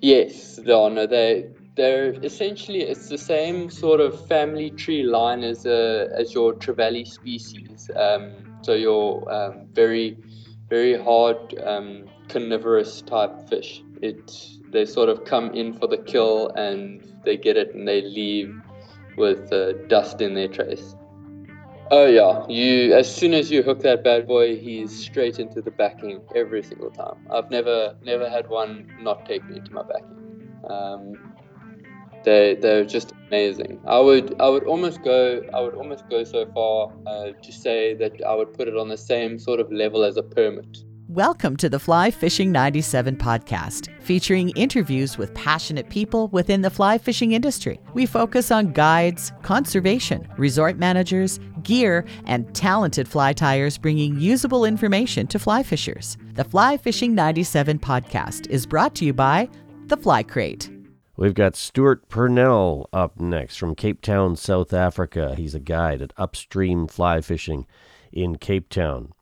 Yes, no, they they're essentially it's the same sort of family tree line as a as your trevally species. Um, so your um, very very hard um, carnivorous type fish. It they sort of come in for the kill and they get it and they leave with uh, dust in their trace. Oh yeah, you as soon as you hook that bad boy, he's straight into the backing every single time. I've never never had one not take me to my backing. Um, they they're just amazing. I would I would almost go I would almost go so far uh, to say that I would put it on the same sort of level as a permit. Welcome to the Fly Fishing 97 podcast, featuring interviews with passionate people within the fly fishing industry. We focus on guides, conservation, resort managers, gear, and talented fly tyers bringing usable information to fly fishers. The Fly Fishing 97 podcast is brought to you by The Fly Crate. We've got Stuart Purnell up next from Cape Town, South Africa. He's a guide at Upstream Fly Fishing in Cape Town.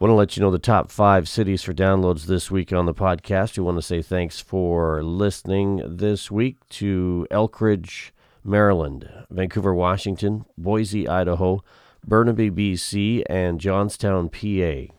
Want to let you know the top five cities for downloads this week on the podcast. We want to say thanks for listening this week to Elkridge, Maryland, Vancouver, Washington, Boise, Idaho, Burnaby, BC, and Johnstown, PA.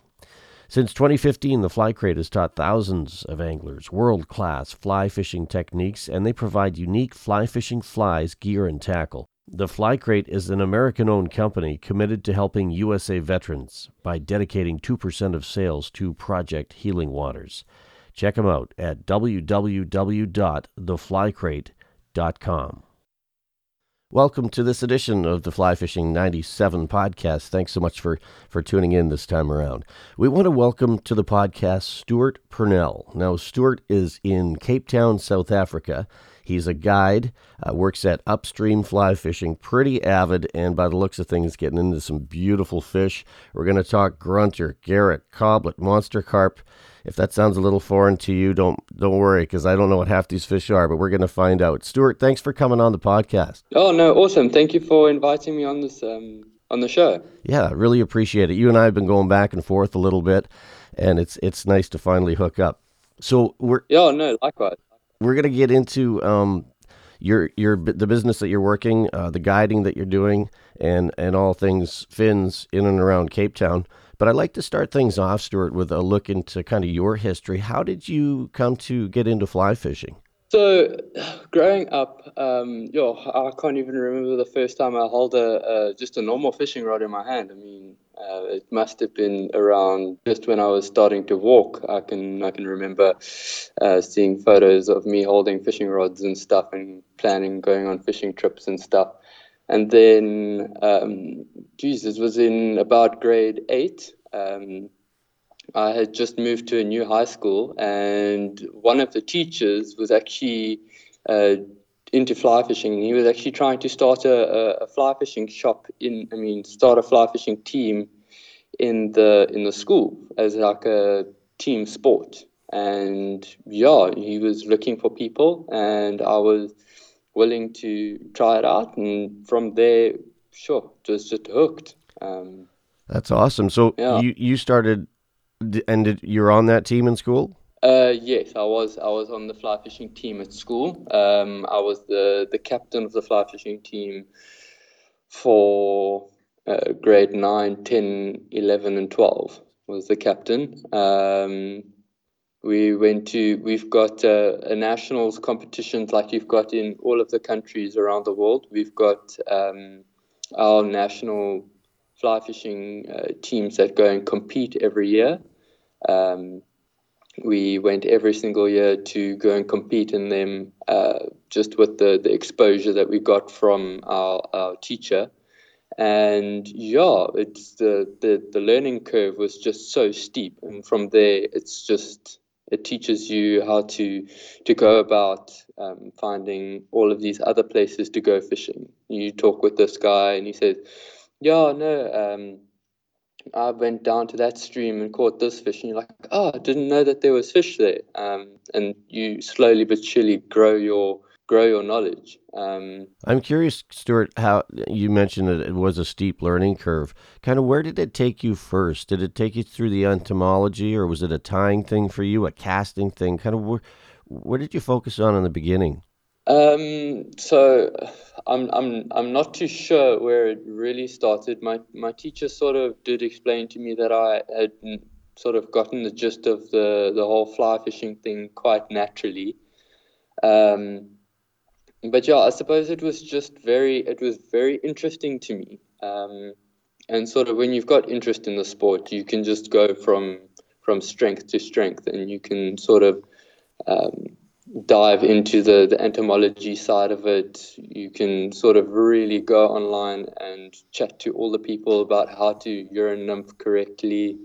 Since 2015, the Fly Crate has taught thousands of anglers world class fly fishing techniques, and they provide unique fly fishing flies, gear, and tackle. The Fly Crate is an American owned company committed to helping USA veterans by dedicating 2% of sales to Project Healing Waters. Check them out at www.theflycrate.com. Welcome to this edition of the Fly Fishing 97 podcast. Thanks so much for, for tuning in this time around. We want to welcome to the podcast Stuart Purnell. Now, Stuart is in Cape Town, South Africa. He's a guide, uh, works at Upstream Fly Fishing, pretty avid, and by the looks of things, getting into some beautiful fish. We're going to talk grunter, garrick, coblet, monster carp. If that sounds a little foreign to you, don't don't worry because I don't know what half these fish are, but we're going to find out. Stuart, thanks for coming on the podcast. Oh no, awesome! Thank you for inviting me on this um, on the show. Yeah, really appreciate it. You and I have been going back and forth a little bit, and it's it's nice to finally hook up. So we're yeah, no, likewise we're gonna get into um, your your the business that you're working, uh, the guiding that you're doing, and and all things fins in and around Cape Town. But I'd like to start things off, Stuart, with a look into kind of your history. How did you come to get into fly fishing? So, growing up, um, yo, I can't even remember the first time I held a, just a normal fishing rod in my hand. I mean, uh, it must have been around just when I was starting to walk. I can I can remember uh, seeing photos of me holding fishing rods and stuff, and planning going on fishing trips and stuff. And then, um, Jesus was in about grade eight. Um, I had just moved to a new high school, and one of the teachers was actually uh, into fly fishing. And he was actually trying to start a, a, fly fishing shop in, I mean, start a fly fishing team in the in the school as like a team sport. And yeah, he was looking for people, and I was willing to try it out. And from there, sure, just just hooked. Um, That's awesome. So yeah. you you started and did, you're on that team in school? Uh, yes, I was. I was on the fly fishing team at school. Um, I was the the captain of the fly fishing team for uh, grade 9, 10, 11, and 12 was the captain. Um, we went to, we've got uh, a nationals competitions like you've got in all of the countries around the world. We've got um, our national fly fishing uh, teams that go and compete every year. Um, we went every single year to go and compete in them uh, just with the, the exposure that we got from our, our teacher. And yeah, it's the, the, the learning curve was just so steep. And from there, it's just, it teaches you how to, to go about um, finding all of these other places to go fishing. You talk with this guy and he says, yeah, no, um, I went down to that stream and caught this fish, and you're like, oh, I didn't know that there was fish there. Um, and you slowly but surely grow your grow your knowledge. Um, I'm curious, Stuart, how you mentioned that it was a steep learning curve. Kind of where did it take you first? Did it take you through the entomology, or was it a tying thing for you, a casting thing? Kind of where, what did you focus on in the beginning? Um, so I'm I'm I'm not too sure where it really started. My my teacher sort of did explain to me that I had sort of gotten the gist of the the whole fly fishing thing quite naturally. Um, but yeah, I suppose it was just very it was very interesting to me. Um, and sort of when you've got interest in the sport, you can just go from from strength to strength, and you can sort of um, dive into the, the entomology side of it. You can sort of really go online and chat to all the people about how to Euro nymph correctly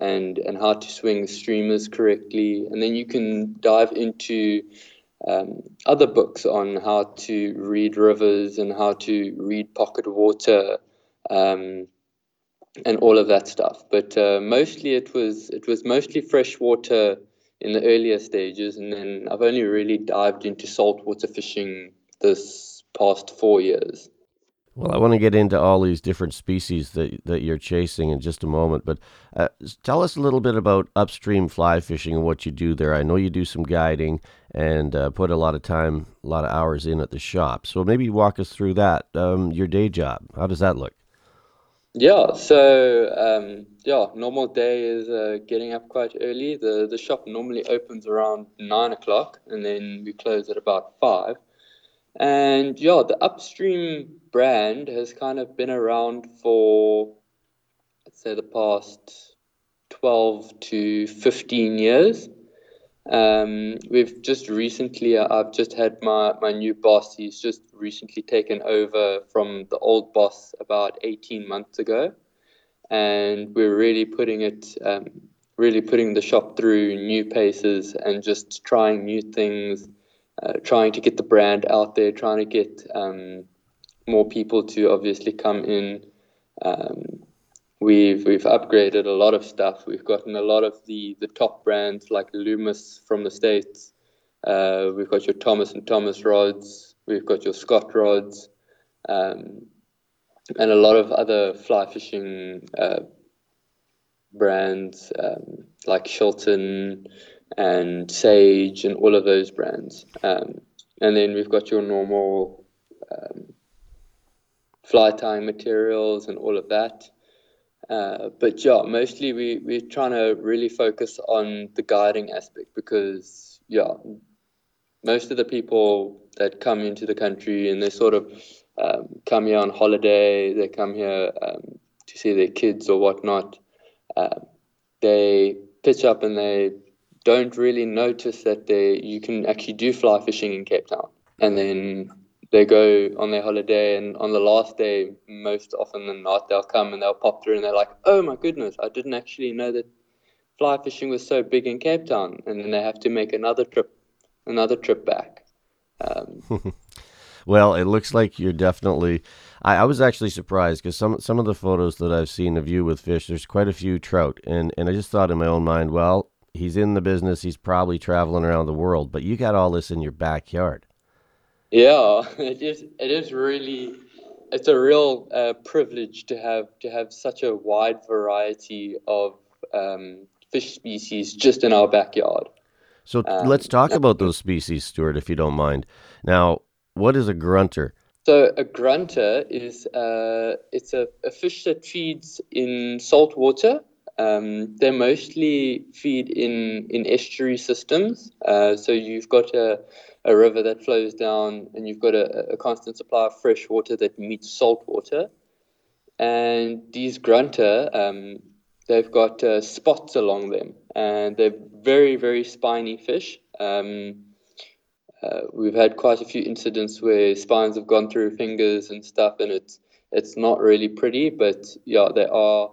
and, and how to swing streamers correctly. And then you can dive into um, other books on how to read rivers and how to read pocket water. Um, and all of that stuff, but uh, mostly it was it was mostly freshwater in the earlier stages, and then I've only really dived into saltwater fishing this past four years. Well, I want to get into all these different species that that you're chasing in just a moment, but uh, tell us a little bit about upstream fly fishing and what you do there. I know you do some guiding and uh, put a lot of time, a lot of hours in at the shop. So maybe walk us through that. Um, your day job, how does that look? Yeah, so um, yeah, normal day is uh, getting up quite early. The the shop normally opens around nine o'clock, and then we close at about five. And yeah, the upstream brand has kind of been around for, let's say, the past twelve to fifteen years. Um, we've just recently, uh, I've just had my, my new boss. He's just recently taken over from the old boss about 18 months ago. And we're really putting it, um, really putting the shop through new paces and just trying new things, uh, trying to get the brand out there, trying to get um, more people to obviously come in. We've we've upgraded a lot of stuff. We've gotten a lot of the the top brands like Loomis from the states. Uh, we've got your Thomas and Thomas rods. We've got your Scott rods, um, and a lot of other fly fishing uh, brands um, like Shilton and Sage and all of those brands. Um, and then we've got your normal um, fly tying materials and all of that. Uh, but yeah, mostly we, we're trying to really focus on the guiding aspect because, yeah, most of the people that come into the country and they sort of um, come here on holiday, they come here um, to see their kids or whatnot, uh, they pitch up and they don't really notice that they you can actually do fly fishing in Cape Town. And then they go on their holiday and on the last day most often than not they'll come and they'll pop through and they're like oh my goodness i didn't actually know that fly fishing was so big in cape town. And then they have to make another trip another trip back. Um, well it looks like you're definitely I, I was actually surprised because some some of the photos that i've seen of you with fish there's quite a few trout. And and i just thought in my own mind well he's in the business he's probably traveling around the world but you got all this in your backyard yeah, it is. It is really. It's a real uh, privilege to have to have such a wide variety of um, fish species just in our backyard. So um, let's talk about those species, Stuart, if you don't mind. Now, what is a grunter? So a grunter is uh, it's a, a fish that feeds in salt water. Um, they mostly feed in in estuary systems. Uh, so you've got a a river that flows down and you've got a, a constant supply of fresh water that meets salt water. And these grunter, um, they've got uh, spots along them and they're very, very spiny fish. Um, uh, we've had quite a few incidents where spines have gone through fingers and stuff, and it's it's not really pretty. But yeah, they are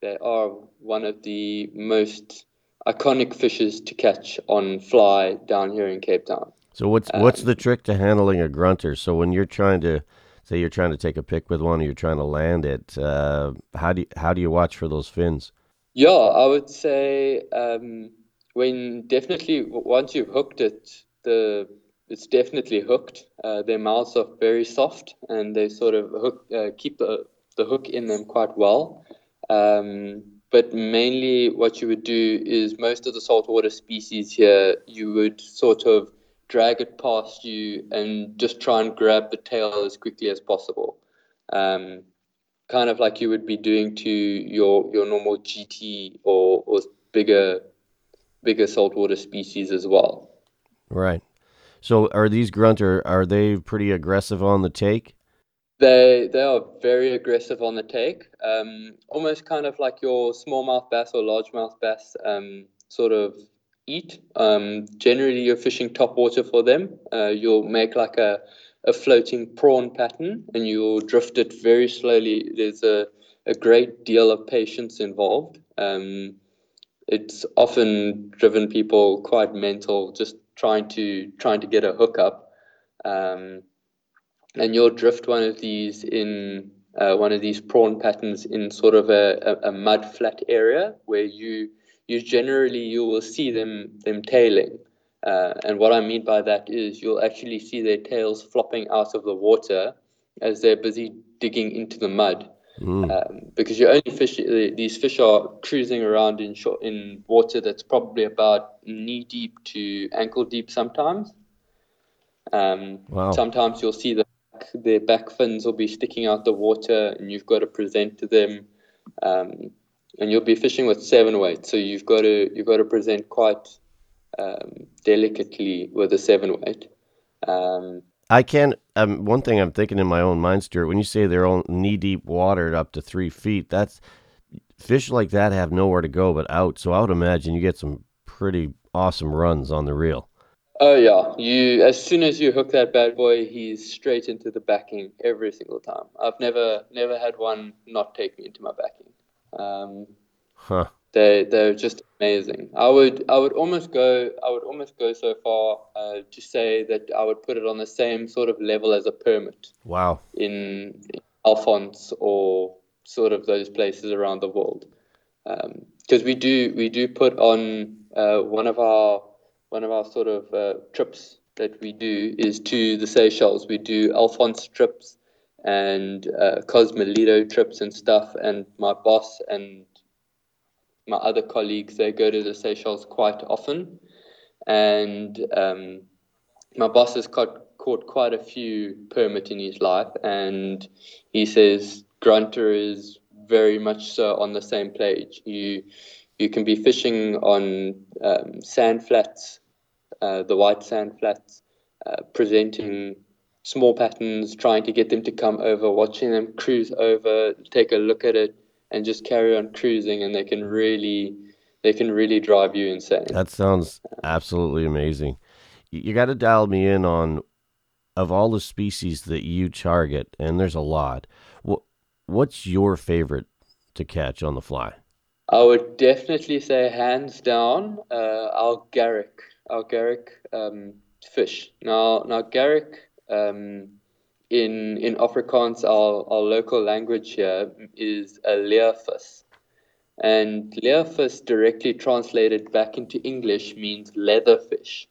they are one of the most iconic fishes to catch on fly down here in Cape Town. So what's um, what's the trick to handling a grunter? So when you're trying to say you're trying to take a pick with one, or you're trying to land it, uh, how do you, how do you watch for those fins? Yeah, I would say um, when definitely once you've hooked it, the it's definitely hooked. Uh, their mouths are very soft, and they sort of hook uh, keep the the hook in them quite well. Um, but mainly what you would do is most of the saltwater species here, you would sort of drag it past you and just try and grab the tail as quickly as possible. Um, kind of like you would be doing to your your normal GT or, or bigger bigger saltwater species as well. Right. So are these grunter are they pretty aggressive on the take? They they are very aggressive on the take. Um, almost kind of like your smallmouth bass or largemouth bass um, sort of eat. Um, generally, you're fishing top water for them. Uh, you'll make like a a floating prawn pattern and you'll drift it very slowly. There's a, a great deal of patience involved. Um, it's often driven people quite mental, just trying to trying to get a hookup. Um, and you'll drift one of these in uh, one of these prawn patterns in sort of a, a, a, mud flat area where you you generally you will see them them tailing. Uh, and what I mean by that is you'll actually see their tails flopping out of the water as they're busy digging into the mud. Mm. Um, because you only fish these fish are cruising around in short, in water that's probably about knee deep to ankle deep sometimes. Um, wow. Sometimes you'll see the their back fins will be sticking out the water, and you've got to present to them. Um, and you'll be fishing with seven weight, so you've got to you've got to present quite um, delicately with a seven weight. Um, I can. Um, one thing I'm thinking in my own mind, Stuart, when you say they're all knee deep water up to three feet, that's fish like that have nowhere to go but out. So I would imagine you get some pretty awesome runs on the reel. Oh yeah, you as soon as you hook that bad boy, he's straight into the backing every single time. I've never never had one not take me into my backing. Um, huh. They they're just amazing. I would I would almost go I would almost go so far uh, to say that I would put it on the same sort of level as a permit. Wow. In, in Alphonse or sort of those places around the world, because um, we do we do put on uh, one of our one of our sort of uh, trips that we do is to the Seychelles. We do Alphonse trips and uh, Cosmoledo trips and stuff. And my boss and my other colleagues, they go to the Seychelles quite often. And um, my boss has caught, caught quite a few permit in his life. And he says Grunter is very much so on the same page. You you can be fishing on um, sand flats uh, the white sand flats, uh, presenting small patterns, trying to get them to come over, watching them cruise over, take a look at it, and just carry on cruising, and they can really they can really drive you insane. That sounds absolutely amazing. You got to dial me in on of all the species that you target, and there's a lot. What what's your favorite to catch on the fly? I would definitely say hands down, uh, our Garrick our Garrick um, fish. Now, now Garrick um, in in Afrikaans, our, our local language here is a leervis. And leervis directly translated back into English means leather fish.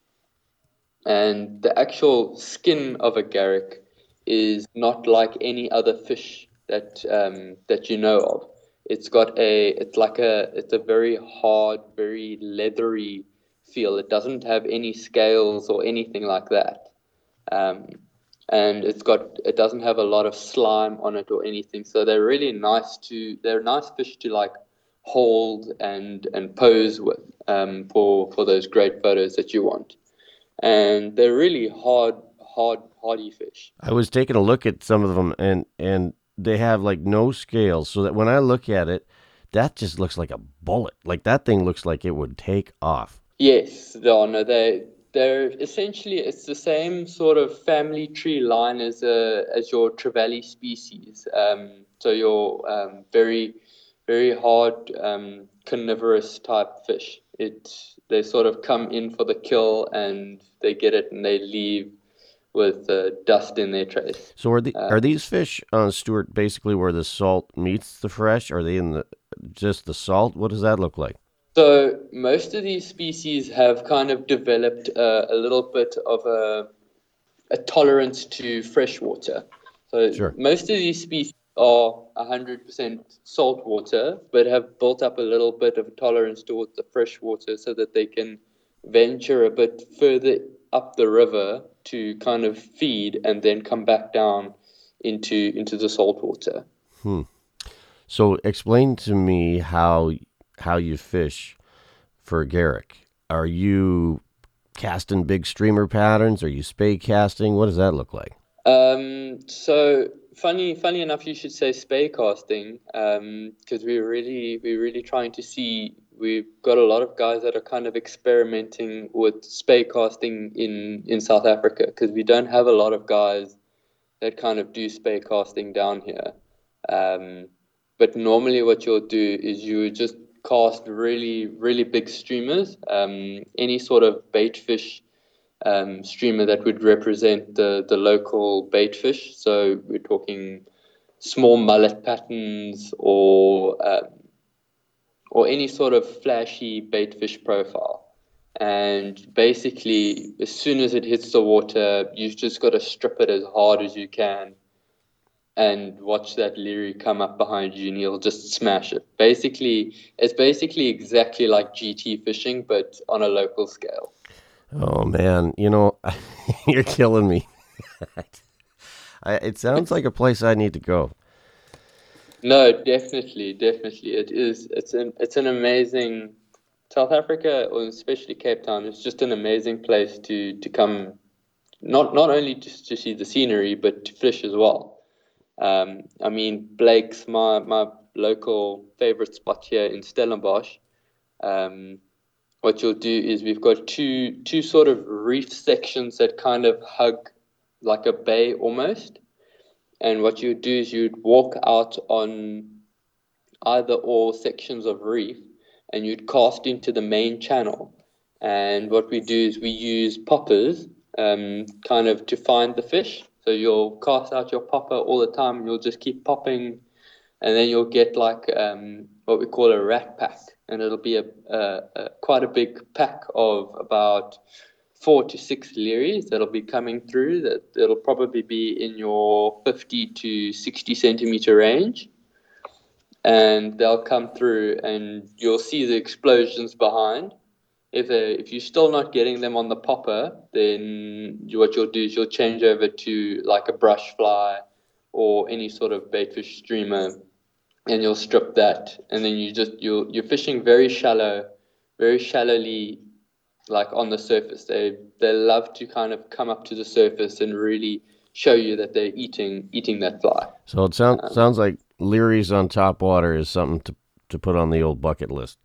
And the actual skin of a Garrick is not like any other fish that um, that you know of. It's got a it's like a it's a very hard, very leathery feel. It doesn't have any scales or anything like that. Um, and it's got it doesn't have a lot of slime on it or anything. So they're really nice to they're nice fish to like hold and and pose with um, for for those great photos that you want. And they're really hard hard hardy fish. I was taking a look at some of them and and they have like no scales so that when I look at it that just looks like a bullet. Like that thing looks like it would take off. Yes, no, they they're essentially it's the same sort of family tree line as a as your trevally species. Um, so your um, very very hard um, carnivorous type fish. It they sort of come in for the kill and they get it and they leave with uh, dust in their trace. So are the uh, are these fish, uh, Stuart, basically where the salt meets the fresh? Are they in the just the salt? What does that look like? So most of these species have kind of developed uh, a little bit of a, a tolerance to fresh water. So sure. most of these species are 100% salt water, but have built up a little bit of tolerance towards the fresh water so that they can venture a bit further up the river to kind of feed and then come back down into into the salt water. Hmm. So explain to me how how you fish for Garrick. Are you casting big streamer patterns? Are you Spey casting? What does that look like? Um, so funny, funny enough, you should say Spey casting because um, we're really, we're really trying to see. We've got a lot of guys that are kind of experimenting with Spey casting in in South Africa because we don't have a lot of guys that kind of do Spey casting down here. Um, but normally, what you'll do is you just cast really, really big streamers, um, any sort of bait fish um, streamer that would represent the, the local bait fish. So we're talking small mullet patterns or um, or any sort of flashy bait fish profile. And basically, as soon as it hits the water, you've just got to strip it as hard as you can and watch that Leary come up behind you and he'll just smash it. Basically, it's basically exactly like GT fishing, but on a local scale. Oh man, you know, you're killing me. I, it sounds like a place I need to go. No, definitely, definitely, it is. It's an it's an amazing South Africa, or especially Cape Town. It's just an amazing place to to come, not not only just to see the scenery, but to fish as well. Um, I mean, Blake's my my local favorite spot here in Stellenbosch. Um, what you'll do is we've got two two sort of reef sections that kind of hug like a bay almost. And what you'd do is you'd walk out on either or sections of reef and you'd cast into the main channel. And what we do is we use poppers um, kind of to find the fish. So you'll cast out your popper all the time. You'll just keep popping, and then you'll get like um, what we call a rat pack and it'll be a, a, a, quite a big pack of about four to six learies that'll be coming through. That it'll probably be in your 50 to 60 centimeter range, and they'll come through, and you'll see the explosions behind. If they, if you're still not getting them on the popper, then what you'll do is you'll change over to like a brush fly or any sort of baitfish streamer and you'll strip that. And then you just you're you're fishing very shallow very shallowly like on the surface. They they love to kind of come up to the surface and really show you that they're eating eating that fly. So it sounds um, sounds like learies on top water is something to to put on the old bucket list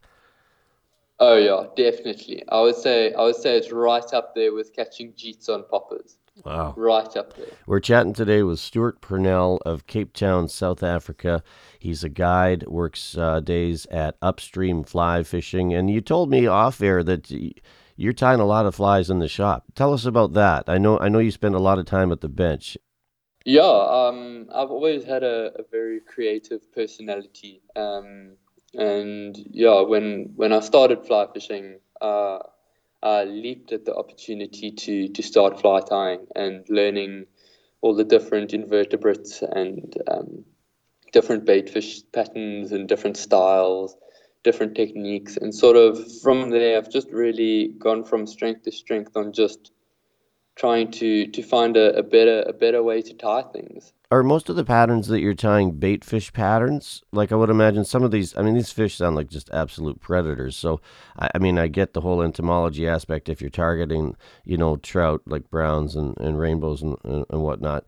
oh yeah definitely i would say i would say it's right up there with catching GTs on poppers Wow. Right up there. We're chatting today with Stuart Purnell of Cape Town, South Africa. He's a guide, works uh, days at Upstream Fly Fishing. And you told me off air that you're tying a lot of flies in the shop. Tell us about that. I know I know you spend a lot of time at the bench. Yeah, um, I've always had a, a very creative personality. Um, and yeah, when when I started fly fishing, uh, I leaped at the opportunity to to start fly tying and learning all the different invertebrates and um, different bait fish patterns and different styles, different techniques, and sort of from there, I've just really gone from strength to strength on just trying to to find a, a better a better way to tie things are most of the patterns that you're tying bait fish patterns? Like I would imagine some of these. I mean, these fish sound like just absolute predators. So, I, I, mean, I get the whole entomology aspect if you're targeting, you know, trout like browns and, and rainbows and, and, and whatnot.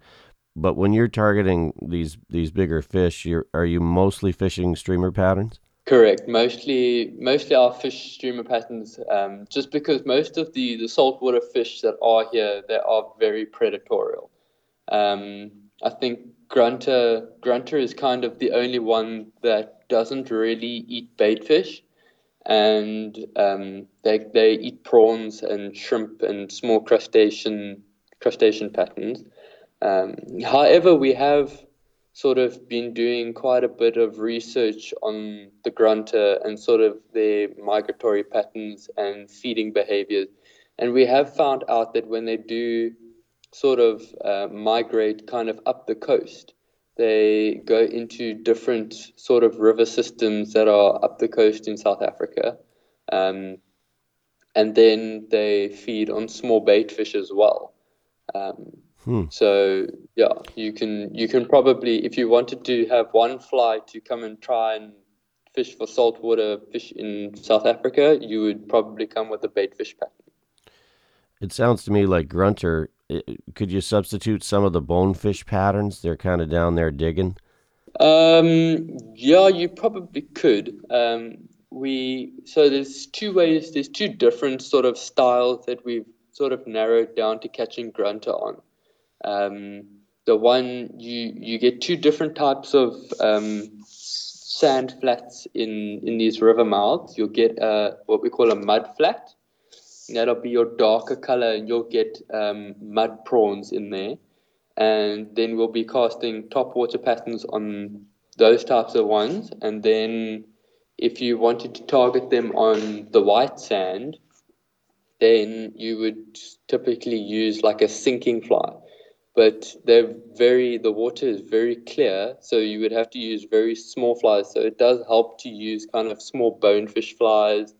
But when you're targeting these these bigger fish, you're are you mostly fishing streamer patterns? Correct. Mostly, mostly our fish streamer patterns. Um, just because most of the the saltwater fish that are here, they are very predatorial. Um, I think grunter grunter is kind of the only one that doesn't really eat bait fish, and um, they they eat prawns and shrimp and small crustacean crustacean patterns. Um, however, we have sort of been doing quite a bit of research on the grunter and sort of their migratory patterns and feeding behaviors, and we have found out that when they do sort of uh, migrate kind of up the coast, they go into different sort of river systems that are up the coast in South Africa. Um, and then they feed on small bait fish as well. Um, hmm. So yeah, you can you can probably if you wanted to have one fly to come and try and fish for saltwater fish in South Africa, you would probably come with a bait fish pattern. It sounds to me like grunter. Could you substitute some of the bonefish patterns? They're kind of down there digging. Um, yeah, you probably could. Um, we so there's two ways. There's two different sort of styles that we've sort of narrowed down to catching grunter on. Um, the one you you get two different types of um, sand flats in in these river mouths. You'll get a, what we call a mud flat, that'll be your darker color and you'll get um, mud prawns in there. And then we'll be casting top water patterns on those types of ones. And then if you wanted to target them on the white sand then you would typically use like a sinking fly but they're very the water is very clear so you would have to use very small flies so it does help to use kind of small bonefish flies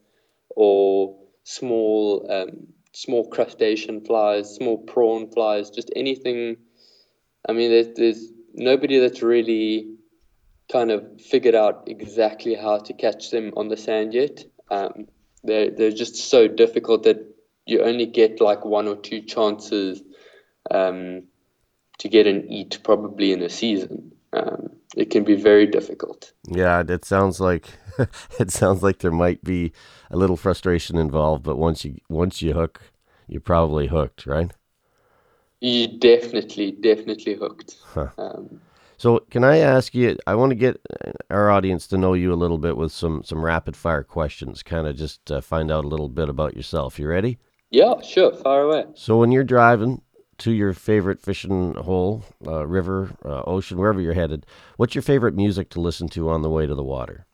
or small um, small crustacean flies, small prawn flies, just anything. I mean, there's, there's nobody that's really kind of figured out exactly how to catch them on the sand yet. Um, they're, they're just so difficult that you only get like one or two chances um, to get an eat probably in a season. Um, it can be very difficult. Yeah, it sounds like it sounds like there might be a little frustration involved, but once you once you hook, you're probably hooked, right? You definitely, definitely hooked. Huh. Um, so, can I ask you? I want to get our audience to know you a little bit with some some rapid fire questions. Kind of just uh, find out a little bit about yourself. You ready? Yeah, sure. Fire away. So, when you're driving to your favorite fishing hole, uh, river, uh, ocean, wherever you're headed, what's your favorite music to listen to on the way to the water?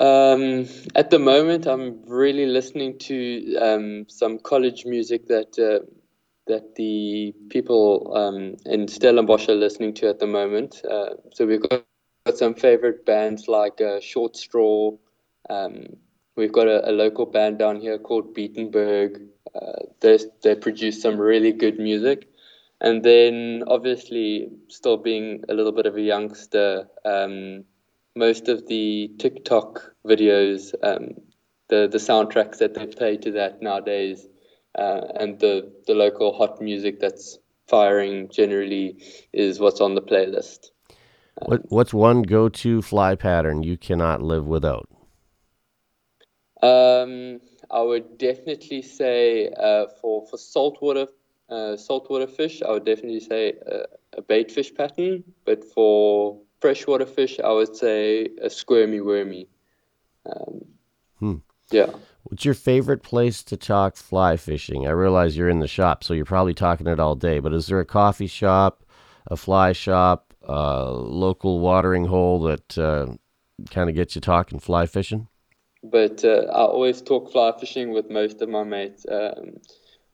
Um, at the moment, I'm really listening to um, some college music that uh, that the people um, in Stellenbosch are listening to at the moment. Uh, so we've got, some favorite bands like uh, Shortstraw. Um, we've got a, a, local band down here called Beatenberg. Uh, they they produce some really good music. And then, obviously, still being a little bit of a youngster, um, most of the TikTok videos, um, the the soundtracks that they play to that nowadays, uh, and the the local hot music that's firing generally is what's on the playlist. what what's one go to fly pattern you cannot live without? Um, I would definitely say uh, for for saltwater uh, saltwater fish, I would definitely say uh, a bait fish pattern. But for freshwater fish, I would say a squirmy wormy. Um, hmm. Yeah. What's your favorite place to talk fly fishing? I realize you're in the shop, so you're probably talking it all day. But is there a coffee shop, a fly shop, a local watering hole that uh, kind of gets you talking fly fishing? But uh, I always talk fly fishing with most of my mates. Um,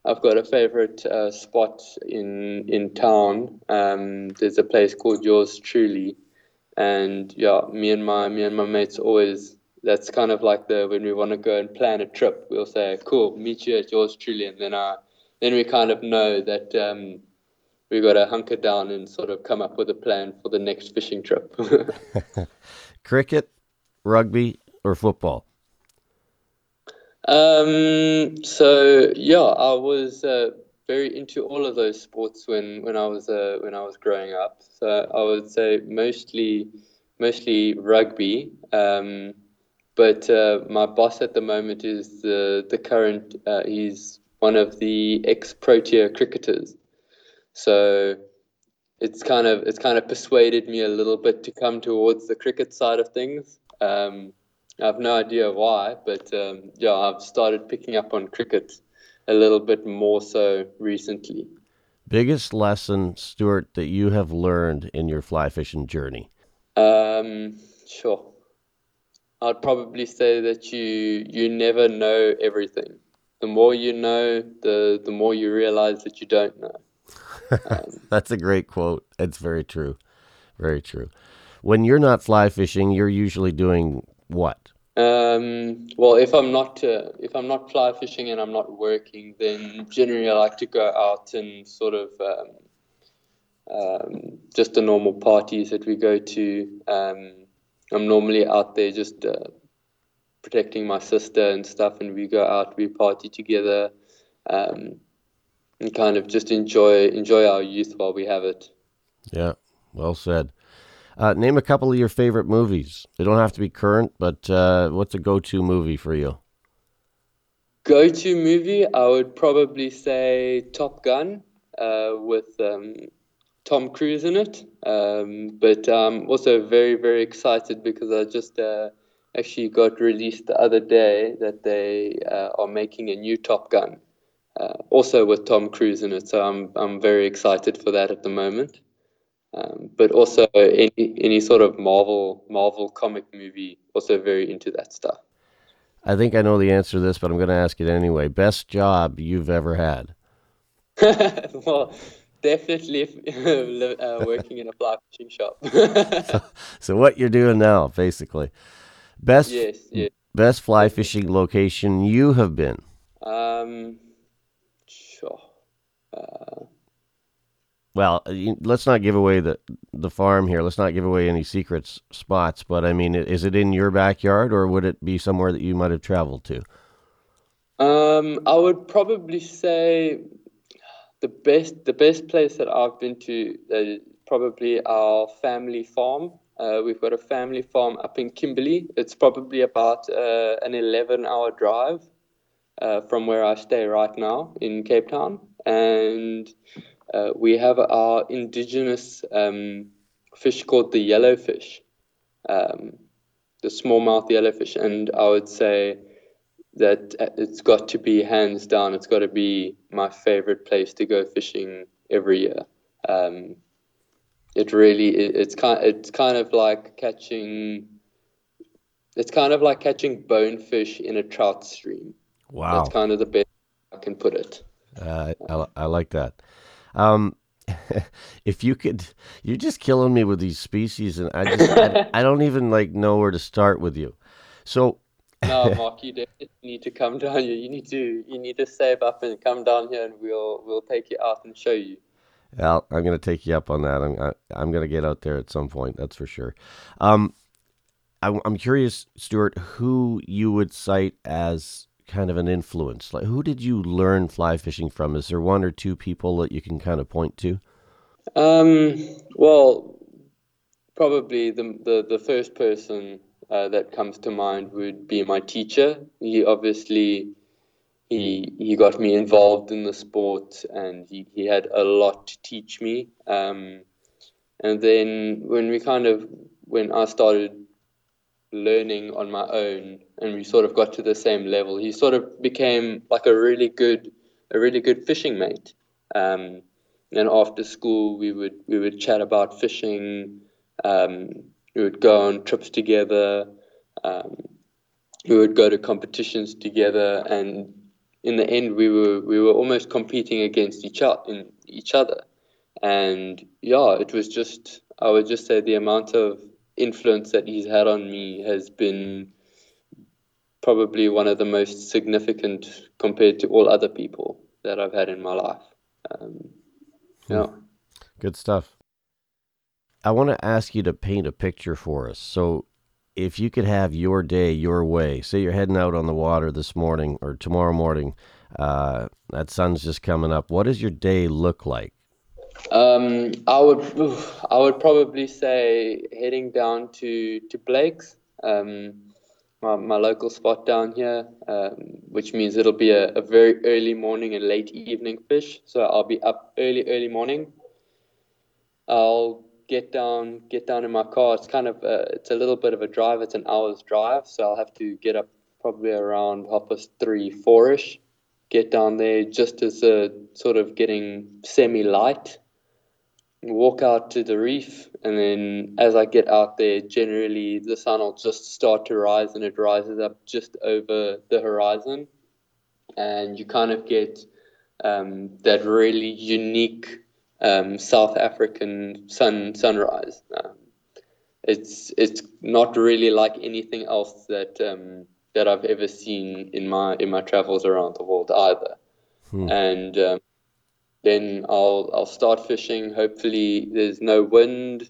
I've got a favorite uh, spot in in town. Um, there's a place called Yours Truly, and yeah, me and my me and my mates always. That's kind of like the when we want to go and plan a trip, we'll say, "Cool, meet you at Yours Truly," and then I then we kind of know that um, we got to hunker down and sort of come up with a plan for the next fishing trip. Cricket, rugby, or football? Um, so yeah, I was uh, very into all of those sports when when I was uh, when I was growing up. So I would say mostly mostly rugby. Um, but uh, my boss at the moment is the the current. Uh, he's one of the ex Protea cricketers. So it's kind of it's kind of persuaded me a little bit to come towards the cricket side of things. Um, I have no idea why, but um, yeah, I've started picking up on cricket a little bit more so recently. Biggest lesson, Stuart, that you have learned in your fly fishing journey? Um, sure. I'd probably say that you you never know everything. The more you know, the the more you realize that you don't know. Um, That's a great quote. It's very true. Very true. When you're not fly fishing, you're usually doing what? Um, well, if I'm not uh, if I'm not fly fishing and I'm not working, then generally I like to go out and sort of um, um, just the normal parties that we go to. Um, I'm normally out there just uh, protecting my sister and stuff, and we go out, we party together, um, and kind of just enjoy enjoy our youth while we have it. Yeah, well said. Uh, name a couple of your favorite movies. They don't have to be current, but uh, what's a go-to movie for you? Go-to movie, I would probably say Top Gun uh, with um, Tom Cruise in it. Um, but I'm also very, very excited because I just uh, actually got released the other day that they uh, are making a new Top Gun, uh, also with Tom Cruise in it. So I'm I'm very excited for that at the moment. Um, but also any any sort of Marvel Marvel comic movie, also very into that stuff. I think I know the answer to this, but I'm going to ask it anyway. Best job you've ever had? well, definitely uh, working in a fly fishing shop. so, so, what you're doing now, basically. Best yes, yes. best fly fishing location you have been. Um, sure. Uh, well, let's not give away the the farm here. Let's not give away any secrets spots. But I mean, is it in your backyard, or would it be somewhere that you might have traveled to? Um, I would probably say the best the best place that I've been to is probably our family farm. Uh, we've got a family farm up in Kimberley. It's probably about uh, an 11 hour drive uh, from where I stay right now in Cape Town. And uh, we have our indigenous um, fish called the yellowfish, um, the smallmouth yellowfish. And I would say that it's got to be hands down, it's got to be my favorite place to go fishing every year. Um, it really it, it's kind it's kind of like catching it's kind of like catching bonefish in a trout stream. Wow, that's kind of the best I can put it. Uh, I, I like that. Um, if you could, you're just killing me with these species, and I just I, I don't even like know where to start with you. So no, Mark, you definitely need to come down here. You need to you need to save up and come down here, and we'll we'll take you out and show you. Well, I'm going to take you up on that. I'm I, am i am going to get out there at some point. That's for sure. Um, I, I'm curious, Stuart, who you would cite as kind of an influence? Like, who did you learn fly fishing from? Is there one or two people that you can kind of point to? Um, well, probably the the, the first person uh, that comes to mind would be my teacher. He obviously he he got me involved in the sport, and he, he had a lot to teach me. Um, and then when we kind of when I started learning on my own and we sort of got to the same level. He sort of became like a really good a really good fishing mate. Um, and after school we would we would chat about fishing. Um, we would go on trips together. Um, we would go to competitions together. And in the end we were we were almost competing against each other in each other. And yeah it was just i would just say the amount of influence that he's had on me has been probably one of the most significant compared to all other people that I've had in my life. Um, yeah. Good stuff. I want to ask you to paint a picture for us. So, if you could have your day your way, say you're heading out on the water this morning or tomorrow morning, uh, that sun's just coming up. What does your day look like? Um, I would I would probably say heading down to to Blake's, um, my, my local spot down here, um, which means it'll be a, a very early morning and late evening fish. So I'll be up early early morning. I'll get down get down in my car. It's kind of a, it's a little bit of a drive. It's an hour's drive, so I'll have to get up probably around half past three four ish. Get down there just as a sort of getting semi light walk out to the reef, and then as I get out there, generally the sun will just start to rise, and it rises up just over the horizon, and you kind of get um, that really unique um, South African sun sunrise. Um, it's it's not really like anything else that um, that I've ever seen in my in my travels around the world either. Hmm. And um, then I'll I'll start fishing. Hopefully, there's no wind.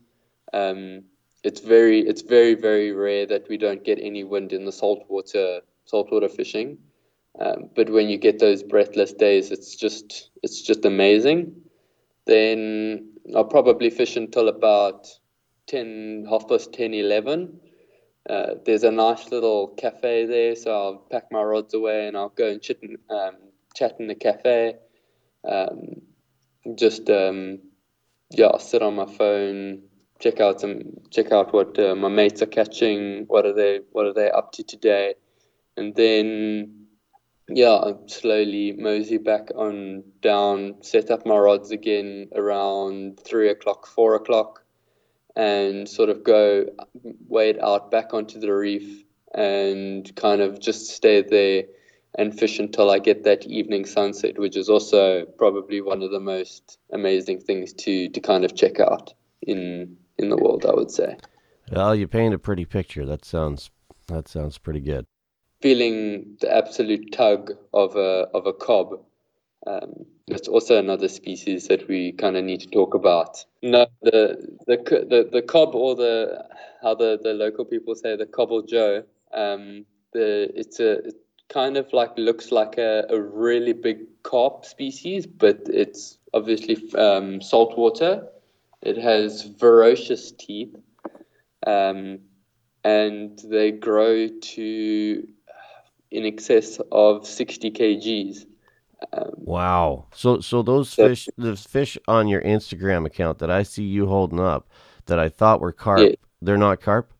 Um, it's very it's very very rare that we don't get any wind in the saltwater saltwater fishing. Um, but when you get those breathless days, it's just it's just amazing. Then I'll probably fish until about 10, half past 10, 11. Uh, there's a nice little cafe there, so I'll pack my rods away and I'll go and chit um, chat in the cafe. Um, just um, yeah, sit on my phone, check out some, check out what uh, my mates are catching. What are they, what are they up to today? And then yeah, slowly mosey back on down, set up my rods again around three o'clock, four o'clock and sort of go wade out back onto the reef and kind of just stay there and fish until I get that evening sunset, which is also probably one of the most amazing things to to kind of check out in in the world. I would say. Well, you paint a pretty picture. That sounds that sounds pretty good. Feeling the absolute tug of a of a cob um, it's also another species that we kind of need to talk about. No, the the the the cob or the how the, the local people say the kabeljou. Um, the it's a kind of like looks like a, a really big carp species, but it's obviously um, saltwater. It has ferocious teeth, um, and they grow to in excess of sixty kgs. Um, wow. So so those fish, the fish on your Instagram account that I see you holding up, that I thought were carp, yeah. they're not carp.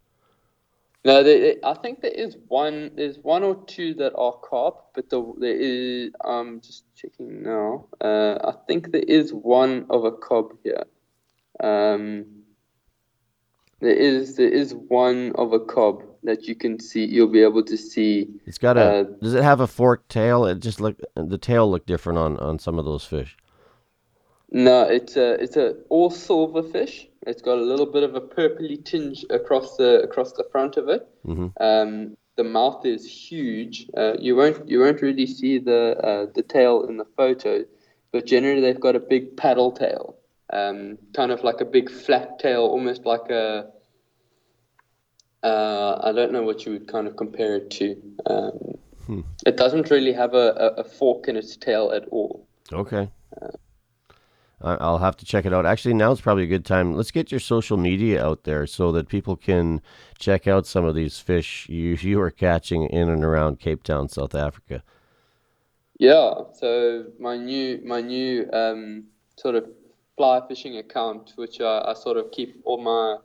No, they, I think there is one. There's one or two that are carp, but the, there is. I'm just checking now. Uh, I think there is one of a cob here. Um, there is there is one of a cob that you can see. You'll be able to see. It's got a. Uh, does it have a forked tail? It just look the tail look different on on some of those fish. No, it's a it's a all silver fish. It's got a little bit of a purpley tinge across the across the front of it. Mm-hmm. Um, the mouth is huge. Uh, you won't you won't really see the uh, the tail in the photo, but generally they've got a big paddle tail um, kind of like a big flat tail, almost like a. Uh, I don't know what you would kind of compare it to. Um, hmm. It doesn't really have a, a, a, fork in its tail at all. Okay. I'll have to check it out. Actually, now is probably a good time. Let's get your social media out there so that people can check out some of these fish you you are catching in and around Cape Town, South Africa. Yeah. So my new my new um, sort of fly fishing account, which I, I sort of keep all my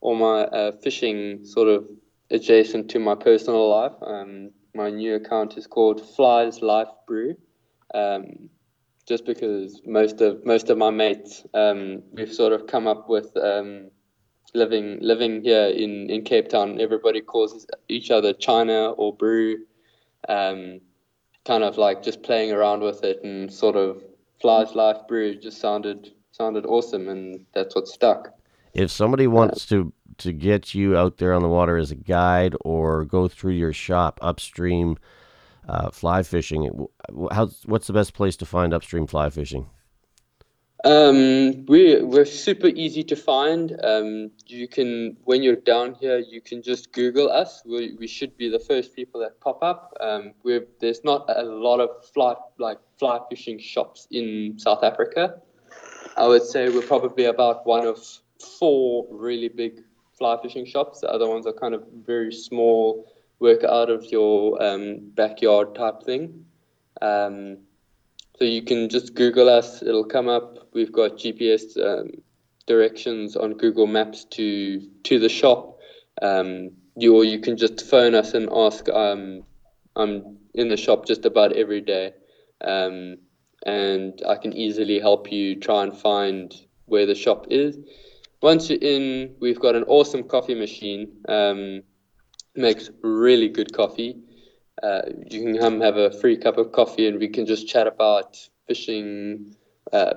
all my uh, fishing sort of adjacent to my personal life. Um, my new account is called Flies Life Brew. Um, just because most of most of my mates um, we've sort of come up with um, living living here in, in Cape Town. Everybody calls each other China or Brew. Um, kind of like just playing around with it and sort of Flies Life Brew just sounded sounded awesome, and that's what stuck. If somebody wants to to get you out there on the water as a guide or go through your shop upstream uh, fly fishing, how what's the best place to find upstream fly fishing? Um, we we're super easy to find. Um, you can when you're down here, you can just Google us. We, we should be the first people that pop up. Um, we're, there's not a lot of fly like fly fishing shops in South Africa. I would say we're probably about one of four really big fly fishing shops. The other ones are kind of very small, work out of your um, backyard type thing. Um, so you can just Google us; it'll come up. We've got GPS um, directions on Google Maps to to the shop. Um, you or you can just phone us and ask. Um, I'm in the shop just about every day. Um, and I can easily help you try and find where the shop is. Once you're in, we've got an awesome coffee machine. Makes really good coffee. Uh, you can come have a free cup of coffee, and we can just chat about fishing, uh,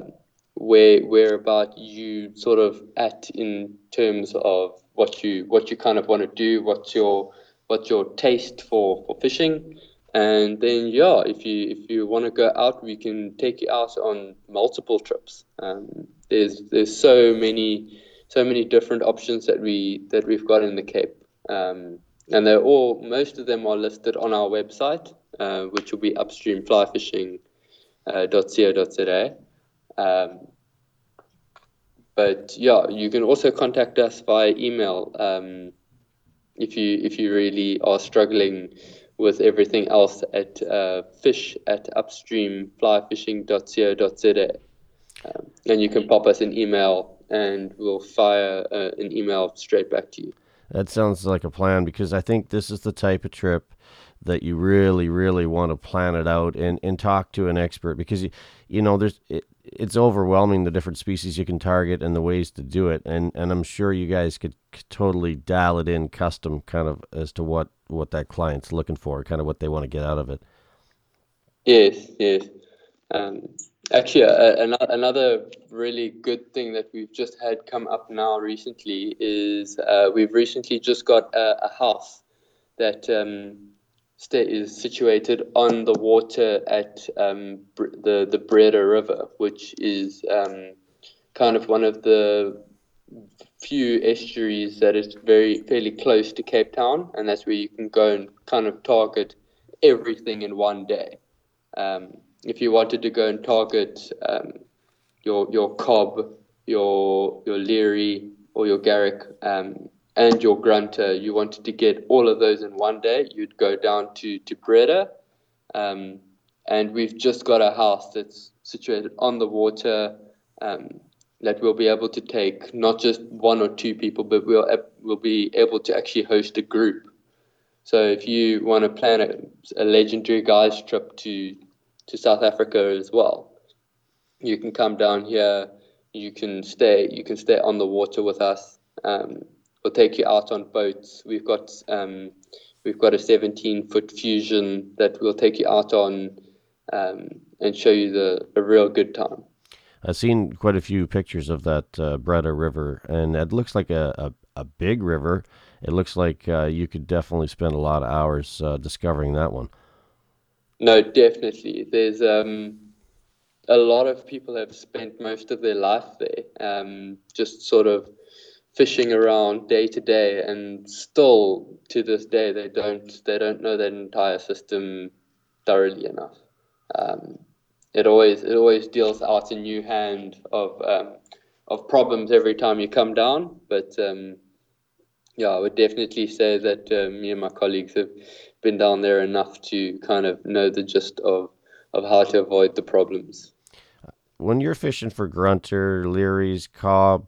where where about you sort of at in terms of what you what you kind of want to do, what's your what's your taste for, for fishing, and then yeah, if you if you want to go out, we can take you out on multiple trips. Um, there's there's so many so many different options that we that we've got in the Cape, um, and they're all most of them are listed on our website, uh, which will be upstreamflyfishing.co.za. Uh, um, but yeah, you can also contact us via email um, if you if you really are struggling with everything else at uh, fish at upstreamflyfishing.co.za. Um, and you can pop us an email and we'll fire uh, an email straight back to you. That sounds like a plan because I think this is the type of trip that you really, really want to plan it out and, and talk to an expert because you, you know there's it, it's overwhelming the different species you can target and the ways to do it and and I'm sure you guys could totally dial it in custom kind of as to what what that client's looking for kind of what they want to get out of it. Yes yes um, actually uh, another really good thing that we've just had come up now recently is uh, we've recently just got a, a house that um, is situated on the water at um, the the Breede River, which is um, kind of one of the few estuaries that is very fairly close to Cape Town, and that's where you can go and kind of target everything in one day. Um, if you wanted to go and target um, your your cob, your your leary, or your garrick, um, and your grunter, you wanted to get all of those in one day, you'd go down to, to Breede. Um, and we've just got a house that's situated on the water um, that we'll be able to take not just one or two people, but we'll, we'll be able to actually host a group. So if you want to plan a, a legendary guys trip to, to South Africa as well, you can come down here. You can stay. You can stay on the water with us. Um, we'll take you out on boats. We've got um, we've got a 17 foot fusion that we'll take you out on um, and show you the a real good time. I've seen quite a few pictures of that uh, Breede River, and it looks like a, a, a big river. It looks like uh, you could definitely spend a lot of hours uh, discovering that one. No, definitely. There's um, a lot of people have spent most of their life there, um, just sort of fishing around day to day, and still to this day they don't they don't know that entire system thoroughly enough. Um, it always it always deals out a new hand of um, of problems every time you come down, but um, yeah, I would definitely say that uh, me and my colleagues have been down there enough to kind of know the gist of of how to avoid the problems. When you're fishing for grunter, learys, cob,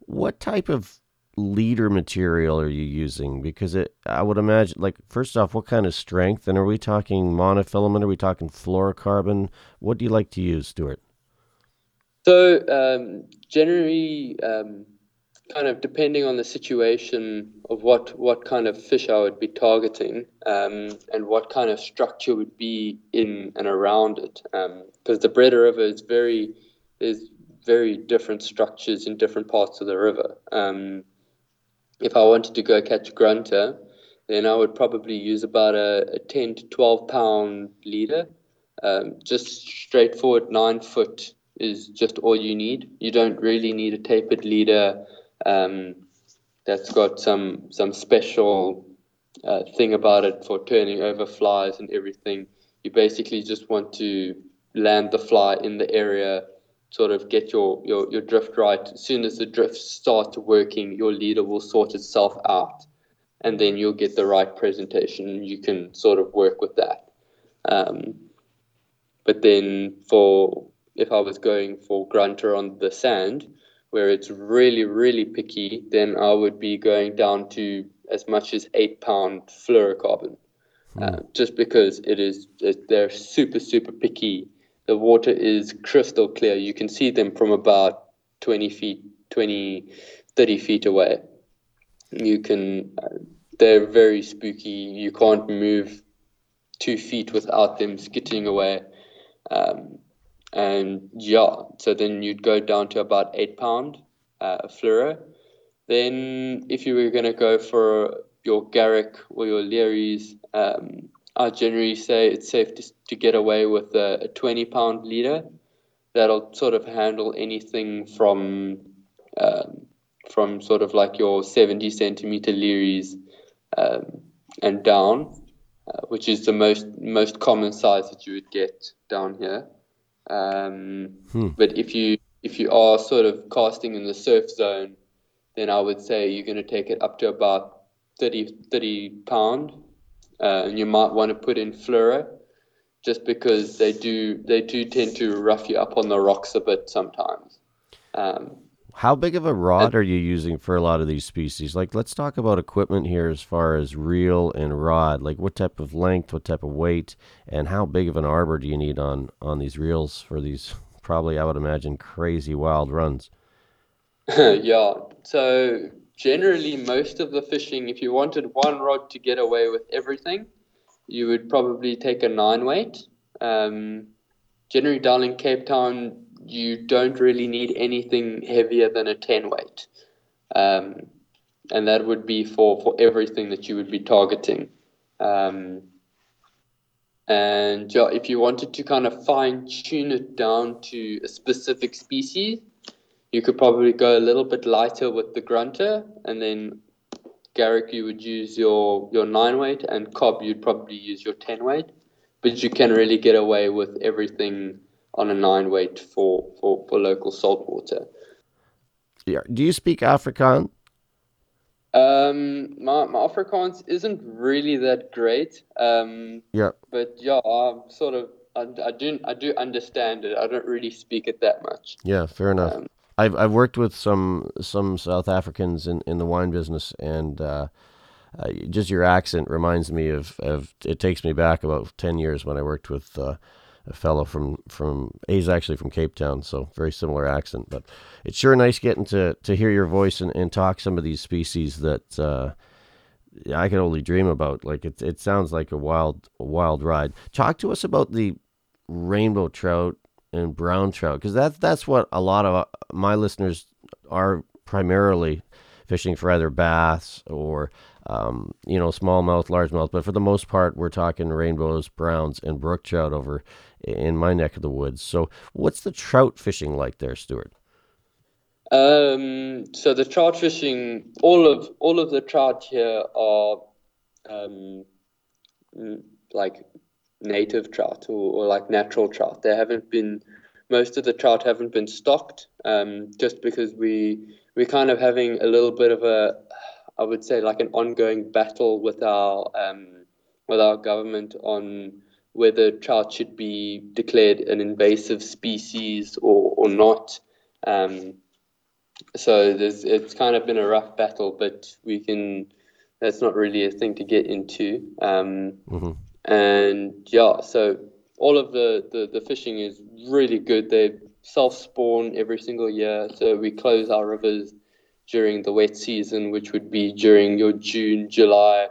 what type of leader material are you using? Because it, I would imagine, like, first off, what kind of strength? And are we talking monofilament? Are we talking fluorocarbon? What do you like to use, Stuart? So, um, generally, um, kind of depending on the situation of what, what kind of fish I would be targeting um, and what kind of structure would be in and around it. Because um, the Breede River is very, is very different structures in different parts of the river. Um, if I wanted to go catch a grunter, then I would probably use about a, a 10 to 12 pound leader. Um, just straightforward nine foot is just all you need. You don't really need a tapered leader um, that's got some some special uh, thing about it for turning over flies and everything. You basically just want to land the fly in the area sort of get your, your, your drift right. As soon as the drift starts working, your leader will sort itself out, and then you'll get the right presentation. You can sort of work with that. Um, but then for if I was going for grunter on the sand, where it's really really picky, then I would be going down to as much as eight pound fluorocarbon, mm. uh, just because it is they're super super picky the water is crystal clear. You can see them from about 20 feet, 20, 30 feet away. You can, uh, they're very spooky. You can't move two feet without them skittering away. Um, and yeah, so then you'd go down to about eight pound uh, fluoro. Then, if you were going to go for your Garrick or your Learys, um, I generally say it's safe to, to get away with a, a 20 pound leader. That'll sort of handle anything from um, from sort of like your 70 centimeter Learys um, and down, uh, which is the most most common size that you would get down here. Um, hmm. But if you if you are sort of casting in the surf zone, then I would say you're going to take it up to about 30, 30 pound, uh, and you might want to put in fluoro, just because they do they do tend to rough you up on the rocks a bit sometimes. Um, how big of a rod are you using for a lot of these species? Like, let's talk about equipment here as far as reel and rod. Like, what type of length, what type of weight, and how big of an arbor do you need on on these reels for these? Probably, I would imagine, crazy wild runs. yeah. So generally, most of the fishing, if you wanted one rod to get away with everything, you would probably take a nine weight. Um, generally, down in Cape Town, you don't really need anything heavier than a 10 weight. Um, and that would be for, for everything that you would be targeting. Um, and if you wanted to kind of fine tune it down to a specific species, you could probably go a little bit lighter with the grunter, and then Garrick, you would use your, your 9 weight, and cob, you'd probably use your 10 weight. But you can really get away with everything on a nine weight for, for, for local saltwater. Yeah. Do you speak Afrikaans? Um, my, my Afrikaans isn't really that great. Um, yeah. But yeah, I'm sort of I, I do I do understand it. I don't really speak it that much. Yeah, fair enough. Um, I've I've worked with some some South Africans in, in the wine business, and uh, uh, just your accent reminds me of, of it takes me back about ten years when I worked with uh, a fellow from from he's actually from Cape Town, so very similar accent. But it's sure nice getting to to hear your voice and, and talk some of these species that uh, I can only dream about. Like it it sounds like a wild wild ride. Talk to us about the rainbow trout and brown trout because that's that's what a lot of uh, my listeners are primarily fishing for either bass or um, you know smallmouth, largemouth. But for the most part, we're talking rainbows, browns, and brook trout over in my neck of the woods. So, what's the trout fishing like there, Stuart? Um, so the trout fishing, all of all of the trout here are um, like native trout or, or, like natural trout. They haven't been most of the trout haven't been stocked um, just because we we're kind of having a little bit of a I would say like an ongoing battle with our um, with our government on whether trout should be declared an invasive species or, or not. Um, so there's, it's kind of been a rough battle, but we can. That's not really a thing to get into. Um, mm-hmm. And yeah, so all of the, the, the fishing is really good. They self spawn every single year. So we close our rivers during the wet season, which would be during your June, July,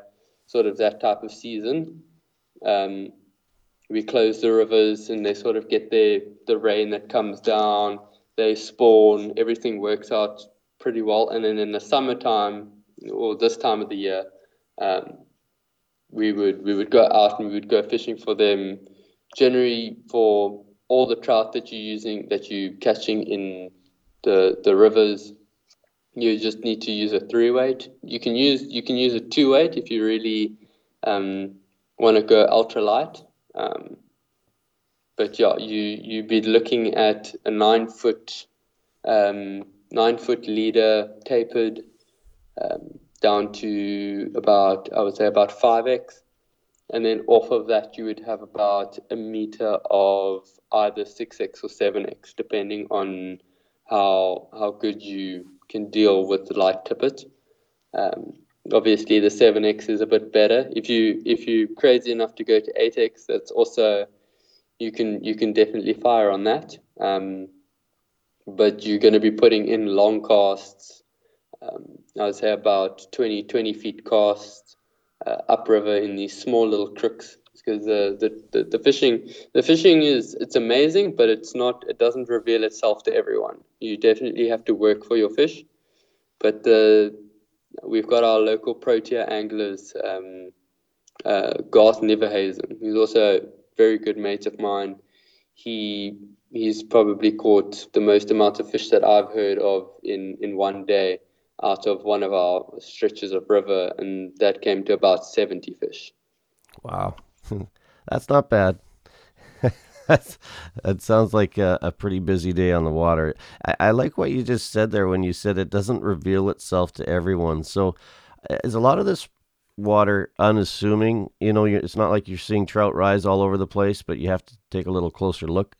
sort of that type of season. Um, we close the rivers and they sort of get their the rain that comes down they spawn everything works out pretty well and then in the summertime or this time of the year um, we would we would go out and we would go fishing for them generally for all the trout that you're using that you're catching in the the rivers you just need to use a three weight you can use you can use a two weight if you really um, want to go ultra light um, but yeah, you you'd be looking at a nine foot um, nine foot leader tapered um, down to about I would say about five x, and then off of that you would have about a meter of either six x or seven x, depending on how how good you can deal with the light tippet. Um, obviously the 7x is a bit better. If you if you're crazy enough to go to 8x that's also you can you can definitely fire on that. Um, but you're going to be putting in long casts um, i would say about 20 20 feet casts uh, upriver in these small little crooks because the, the, the, the fishing the fishing is it's amazing, but it's not it doesn't reveal itself to everyone. You definitely have to work for your fish, but the we've got our local protea anglers, um, uh, Garth Neverhazen, who's also a very good mate of mine. He he's probably caught the most amount of fish that I've heard of in, in one day out of one of our stretches of river, and that came to about 70 fish. Wow. That's not bad. That's, that sounds like a, a, pretty busy day on the water. I, I, like what you just said there when you said it doesn't reveal itself to everyone. So, uh, is a lot of this water unassuming? You know, it's not like you're seeing trout rise all over the place, but you have to take a little closer look.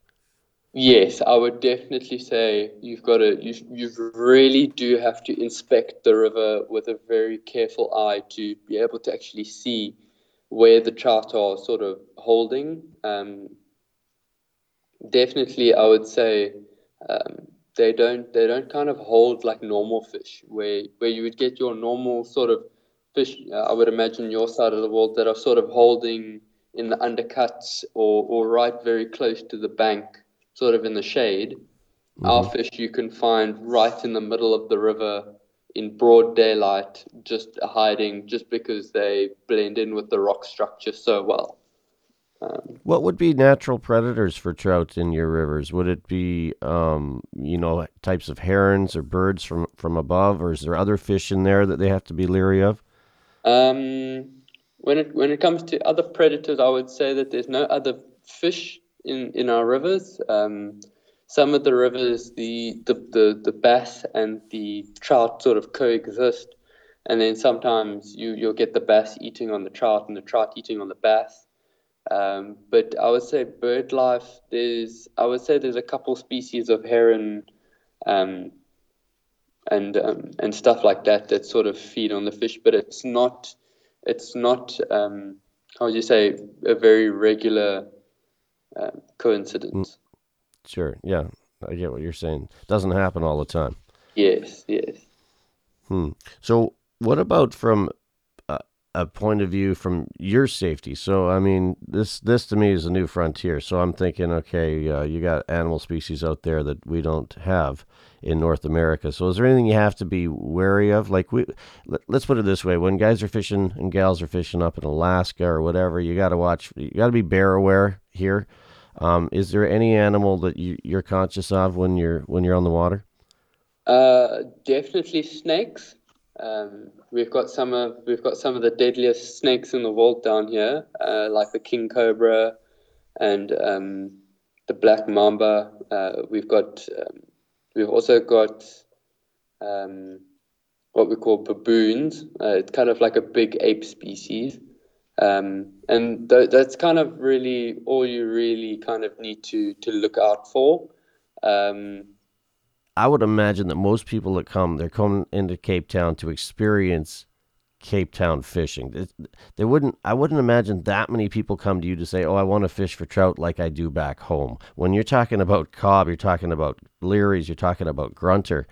Yes, I would definitely say you've got to you you really do have to inspect the river with a very careful eye to be able to actually see where the trout are sort of holding. Um, definitely, I would say um, they don't they don't kind of hold like normal fish, where where you would get your normal sort of fish. Uh, I would imagine your side of the world that are sort of holding in the undercuts or or right very close to the bank sort of in the shade. Mm-hmm. Our fish you can find right in the middle of the river in broad daylight, just hiding, just because they blend in with the rock structure so well. Um, what would be natural predators for trout in your rivers? Would it be, um, you know, types of herons or birds from, from above, or is there other fish in there that they have to be leery of? Um, when it when it comes to other predators, I would say that there's no other fish in, in our rivers. Um, some of the rivers, the, the, the, the bass and the trout sort of coexist. And then sometimes you, you'll get the bass eating on the trout and the trout eating on the bass. Um, but I would say bird life, there's, I would say there's a couple species of heron um, and, um, and stuff like that that sort of feed on the fish, but it's not, it's not, um, how would you say, a very regular uh, coincidence. Sure. Yeah, I get what you're saying. Doesn't happen all the time. Yes. Yes. Hmm. So, what about from a, a point of view from your safety? So, I mean, this this to me is a new frontier. So, I'm thinking, okay, uh, you got animal species out there that we don't have in North America. So, is there anything you have to be wary of? Like, we let, us put it this way: when guys are fishing and gals are fishing up in Alaska or whatever, you got to watch. You got to be bear aware here. Um, is there any animal that you, you're conscious of when you're when you're on the water? Uh, definitely snakes. Um, we've got some of we've got some of the deadliest snakes in the world down here, uh, like the king cobra and um, the black mamba. Uh, we've got um, we've also got um, what we call baboons. Uh, it's kind of like a big ape species. Um, and th- that's kind of really all you really kind of need to to look out for. Um, I would imagine that most people that come, they're coming into Cape Town to experience Cape Town fishing. They wouldn't. I wouldn't imagine that many people come to you to say, "Oh, I want to fish for trout like I do back home." When you're talking about cob, you're talking about learys, you're talking about grunter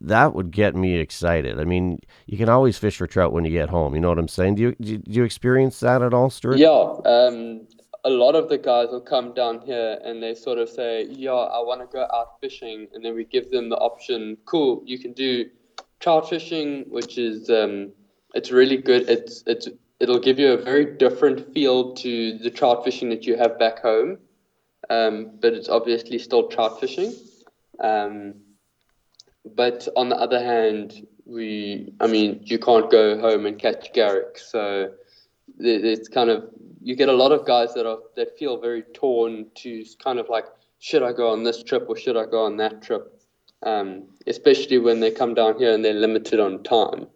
that would get me excited. I mean, you can always fish for trout when you get home. You know what I'm saying? Do you do you, experience that at all, Stuart? Yeah. Um, a lot of the guys will come down here and they sort of say, "Yeah, I want to go out fishing," and then we give them the option. Cool, you can do trout fishing, which is um, it's really good. It's it's it'll give you a very different feel to the trout fishing that you have back home, um, but it's obviously still trout fishing. Um, but on the other hand, we, I mean, you can't go home and catch Garrick. So it's kind of, you get a lot of guys that are, that feel very torn to kind of like, should I go on this trip or should I go on that trip? Um, especially when they come down here and they're limited on time.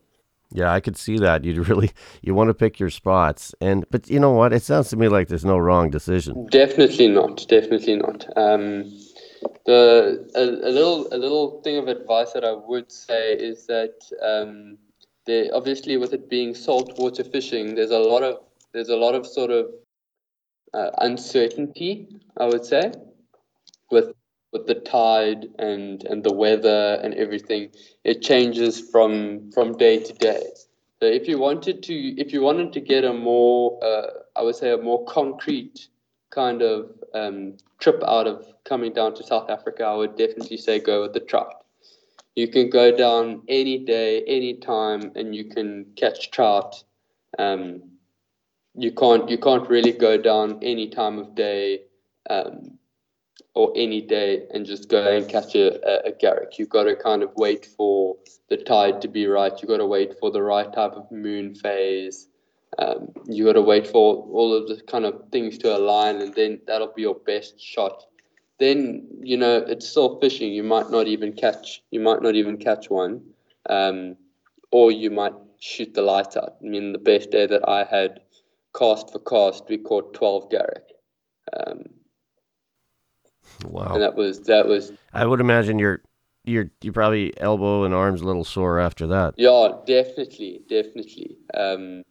Yeah, I could see that. You'd really you want to pick your spots, and but you know what? It sounds to me like there's no wrong decision. Definitely not. Definitely not. Um, the a, a, little a little thing of advice that I would say is that um, there obviously with it being saltwater fishing, there's a lot of there's a lot of sort of uh, uncertainty. I would say with with the tide and and the weather and everything, it changes from from day to day. So if you wanted to, if you wanted to get a more, uh, I would say, a more concrete kind of um, trip out of coming down to South Africa, I would definitely say go with the trout. You can go down any day, any time, and you can catch trout. Um, you can't you can't really go down any time of day um, or any day and just go and catch a, a, a garrick. You've got to kind of wait for the tide to be right. You've got to wait for the right type of moon phase. Um, you got to wait for all of the kind of things to align, and then that'll be your best shot. Then you know it's still fishing. You might not even catch. You might not even catch one, um, or you might shoot the light out. I mean, the best day that I had, cast for cast, we caught twelve garrick. Um, Wow. and that was that was I would imagine you're you're you probably elbow and arms a little sore after that. Yeah, definitely, definitely. Um,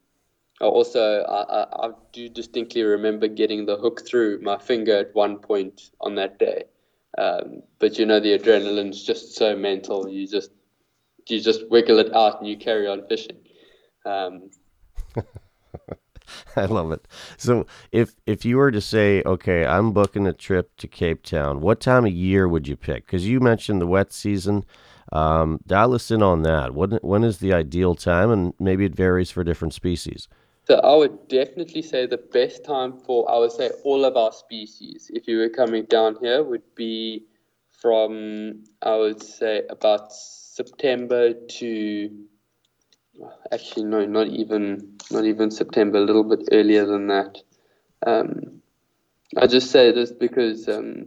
also, I, I, I do distinctly remember getting the hook through my finger at one point on that day. Um, but you know, the adrenaline's just so mental. You just, you just wiggle it out and you carry on fishing. Um, I love it. So if if you were to say, okay, I'm booking a trip to Cape Town, what time of year would you pick? Because you mentioned the wet season. Um, dial us in on that. When when is the ideal time, and maybe it varies for different species. So I would definitely say the best time for, I would say, all of our species, if you were coming down here, would be from, I would say, about September to actually no not even not even september a little bit earlier than that. Um, i just say this because um,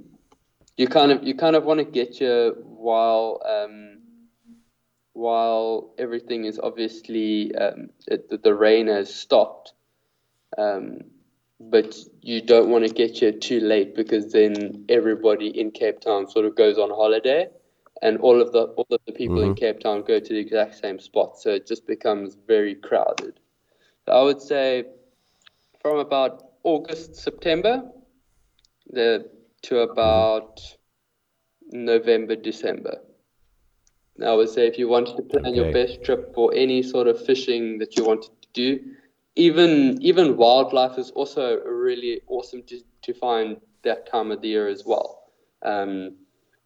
you kind of you kind of want to get your while um, while everything is obviously um, it, the, the rain has stopped um, but you don't want to get here too late because then everybody in cape town sort of goes on holiday and all of the all of the people in Mhm. Cape Town go to the exact same spot, so it just becomes very crowded. So I would say from about August September, the to about November December. I would say if you wanted to plan your best trip for any sort of fishing that you wanted to do, even even wildlife is also really awesome to, to find that time of the year as well. Um,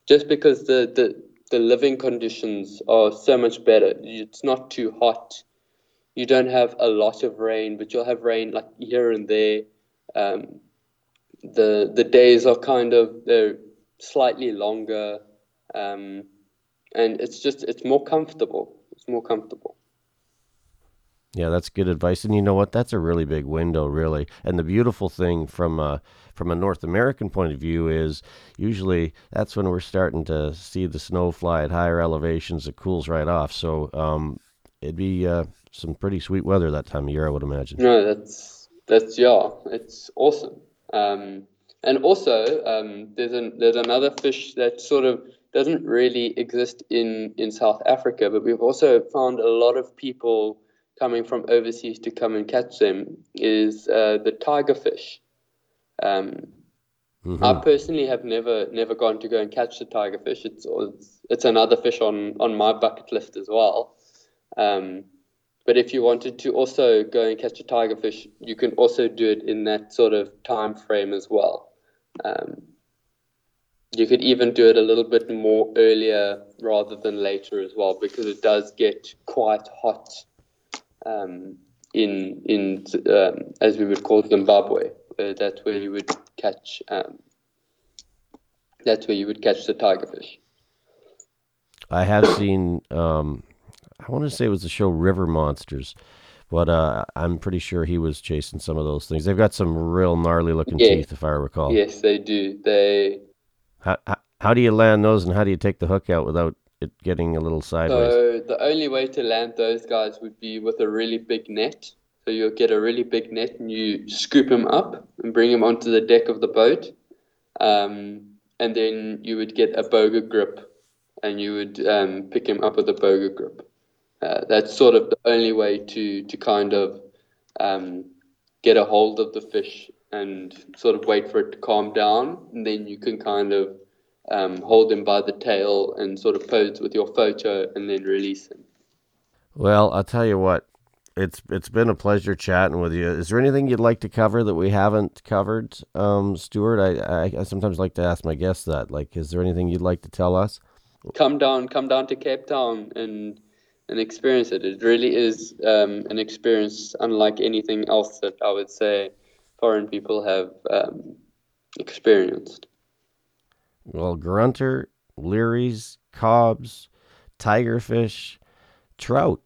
just because the, the the living conditions are so much better. It's not too hot. You don't have a lot of rain, but you'll have rain like here and there. Um, the the days are kind of they're slightly longer, um, and it's just it's more comfortable. It's more comfortable. Yeah, that's good advice. And you know what? That's a really big window, really. And the beautiful thing from a, from a North American point of view is usually that's when we're starting to see the snow fly at higher elevations. It cools right off. So um, it'd be uh, some pretty sweet weather that time of year, I would imagine. No, that's that's yeah, it's awesome. Um, and also, um, there's an there's another fish that sort of doesn't really exist in in South Africa, but we've also found a lot of people coming from overseas to come and catch them. Is uh, the tiger fish. Um, Mhm. I personally have never never gone to go and catch the tiger fish. It's it's, it's another fish on on my bucket list as well. Um, but if you wanted to also go and catch a tiger fish, you can also do it in that sort of time frame as well. Um, you could even do it a little bit more earlier rather than later as well, because it does get quite hot um, in in um, as we would call Zimbabwe. Where that's where you would catch. Um, that's where you would catch the tiger fish. I have seen, um, I want to say it was the show River Monsters, but uh, I'm pretty sure he was chasing some of those things. They've got some real gnarly looking Yeah. teeth, if I recall. Yes, they do. They How, how, how do you land those and how do you take the hook out without it getting a little sideways? So the only way to land those guys would be with a really big net. So you'll get a really big net and you scoop them up and bring them onto the deck of the boat. Um, and then you would get a boga grip and you would um, pick him up with a boga grip. Uh, that's sort of the only way to, to kind of um, get a hold of the fish and sort of wait for it to calm down. And then you can kind of um, hold him by the tail and sort of pose with your photo and then release him. Well, I'll tell you what. it's it's been a pleasure chatting with you. Is there anything you'd like to cover that we haven't covered, um, Stuart? I, I, I sometimes like to ask my guests that. Like, is there anything you'd like to tell us? Come down, come down to Cape Town and and experience it. It really is um, an experience unlike anything else that I would say foreign people have um, experienced. Well, grunter, leeries, cobs, tigerfish, trout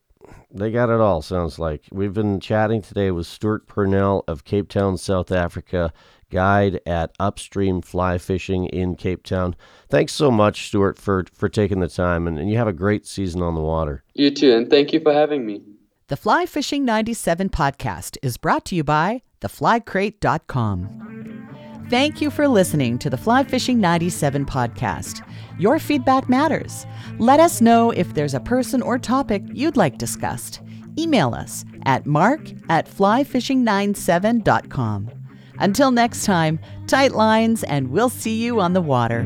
they got it all, sounds like. We've been chatting today with Stuart Purnell of Cape Town, South Africa, guide at Upstream Fly Fishing in Cape Town. Thanks so much, Stuart, for, for taking the time, and, and you have a great season on the water. You too, and thank you for having me. The Fly Fishing 97 podcast is brought to you by theflycrate.com. Thank you for listening to the Fly Fishing 97 podcast. Your feedback matters. Let us know if there's a person or topic you'd like discussed. Email us at mark at flyfishing97.com. Until next time, tight lines, and we'll see you on the water.